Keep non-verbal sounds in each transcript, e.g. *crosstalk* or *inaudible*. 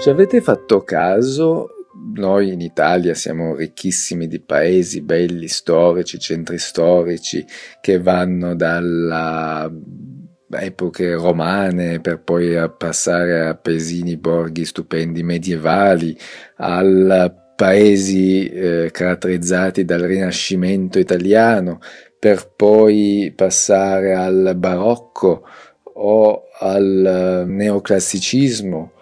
Ci avete fatto caso? Noi in Italia siamo ricchissimi di paesi belli, storici, centri storici che vanno dalla epoche romane per poi passare a paesini, borghi stupendi medievali, a paesi eh, caratterizzati dal Rinascimento italiano, per poi passare al barocco o al neoclassicismo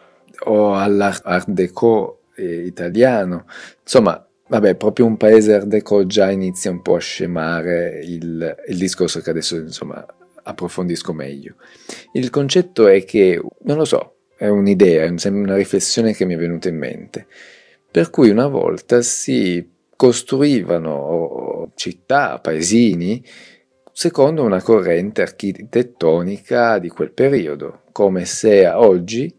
o all'Art Deco eh, italiano. Insomma, vabbè, proprio un paese Art Deco già inizia un po' a scemare il, il discorso che adesso insomma approfondisco meglio. Il concetto è che, non lo so, è un'idea, è una riflessione che mi è venuta in mente, per cui una volta si costruivano città, paesini, secondo una corrente architettonica di quel periodo, come se oggi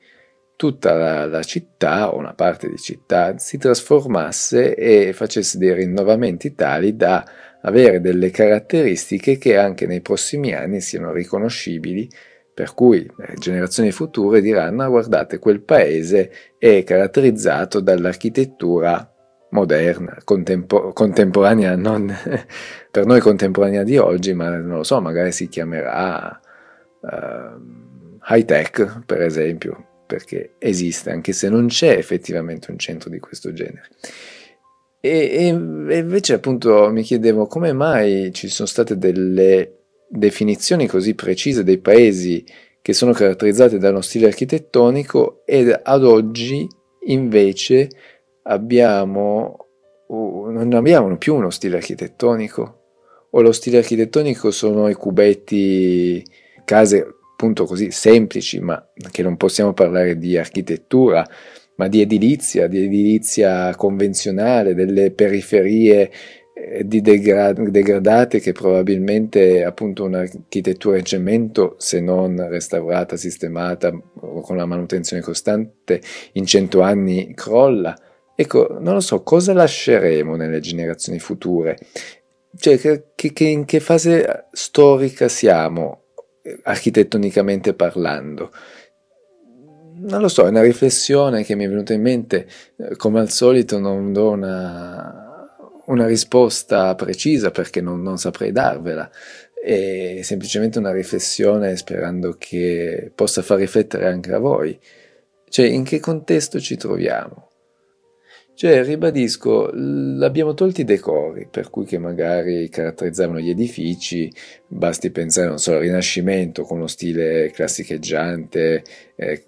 tutta la, la, città o una parte di città si trasformasse e facesse dei rinnovamenti tali da avere delle caratteristiche che anche nei prossimi anni siano riconoscibili, per cui le generazioni future diranno ah, guardate quel paese è caratterizzato dall'architettura moderna, contempo- contemporanea, non *laughs* per noi contemporanea di oggi, ma non lo so, magari si chiamerà uh, high tech, per esempio, perché esiste, anche se non c'è effettivamente un centro di questo genere. E, e, invece appunto mi chiedevo come mai ci sono state delle definizioni così precise dei paesi che sono caratterizzati da uno stile architettonico ed ad oggi invece abbiamo, non abbiamo più uno stile architettonico o lo stile architettonico sono i cubetti, case appunto così semplici, ma che non possiamo parlare di architettura, ma di edilizia, di edilizia convenzionale, delle periferie eh, di degra- degradate che probabilmente appunto un'architettura in cemento, se non restaurata, sistemata con la manutenzione costante, in cento anni crolla. Ecco, non lo so, cosa lasceremo nelle generazioni future? Cioè, che, che, in che fase storica siamo? Architettonicamente parlando. Non lo so, è una riflessione che mi è venuta in mente, come al solito non do una, una risposta precisa perché non, non saprei darvela, è semplicemente una riflessione sperando che possa far riflettere anche a voi. Cioè, in che contesto ci troviamo? Cioè, ribadisco, l'abbiamo tolti i decori, per cui che magari caratterizzavano gli edifici, basti pensare, non so, al Rinascimento con lo stile classicheggiante, eh,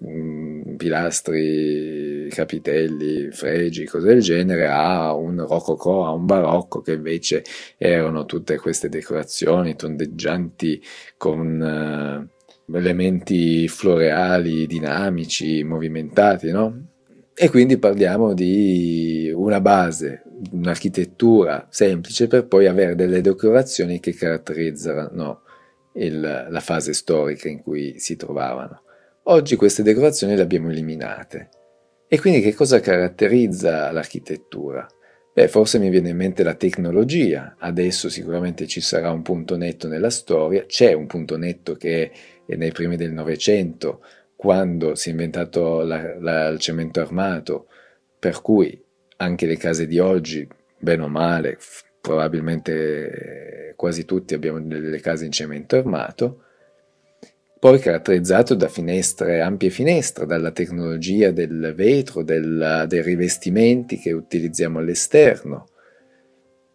pilastri, capitelli, fregi, cose del genere, a un rococò, a un barocco che invece erano tutte queste decorazioni tondeggianti con... Eh, elementi floreali, dinamici, movimentati, no? E quindi parliamo di una base, un'architettura semplice per poi avere delle decorazioni che caratterizzano il, la fase storica in cui si trovavano. Oggi queste decorazioni le abbiamo eliminate. E quindi che cosa caratterizza l'architettura? Beh, forse mi viene in mente la tecnologia. Adesso sicuramente ci sarà un punto netto nella storia, c'è un punto netto che è nei primi del Novecento, quando si è inventato la, la, il cemento armato, per cui anche le case di oggi, bene o male, probabilmente quasi tutti abbiamo delle case in cemento armato, poi caratterizzato da finestre, ampie finestre, dalla tecnologia del vetro, del, dei rivestimenti che utilizziamo all'esterno.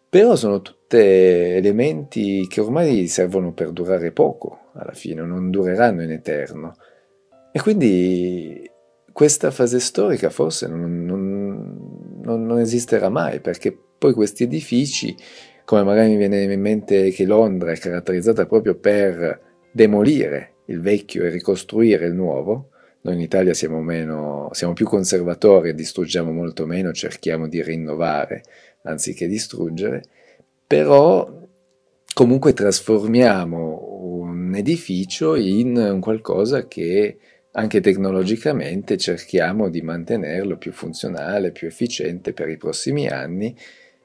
Però sono tutti elementi che ormai servono per durare poco, alla fine non dureranno in eterno. E quindi questa fase storica forse non, non, non, esisterà mai, perché poi questi edifici, come magari mi viene in mente che Londra è caratterizzata proprio per demolire il vecchio e ricostruire il nuovo, noi in Italia siamo, meno, siamo più conservatori e distruggiamo molto meno, cerchiamo di rinnovare anziché distruggere, però comunque trasformiamo un edificio in qualcosa che anche tecnologicamente cerchiamo di mantenerlo più funzionale, più efficiente per i prossimi anni,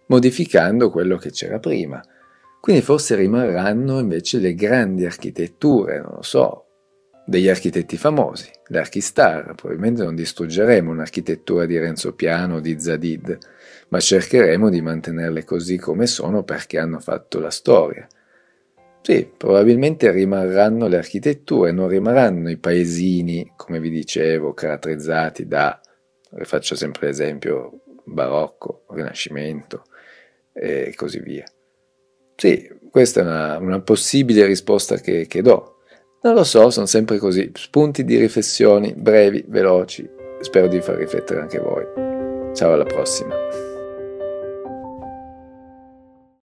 modificando quello che c'era prima. Quindi forse rimarranno invece le grandi architetture, non lo so, degli architetti famosi, le archistar. Probabilmente non distruggeremo un'architettura di Renzo Piano o di Zadid, ma cercheremo di mantenerle così come sono perché hanno fatto la storia. Sì, probabilmente rimarranno le architetture, non rimarranno i paesini, come vi dicevo, caratterizzati da, faccio sempre l'esempio, barocco, rinascimento e così via. Sì, questa è una, una possibile risposta che, che do. Non lo so, sono sempre così, spunti di riflessioni brevi, veloci, spero di far riflettere anche voi. Ciao alla prossima.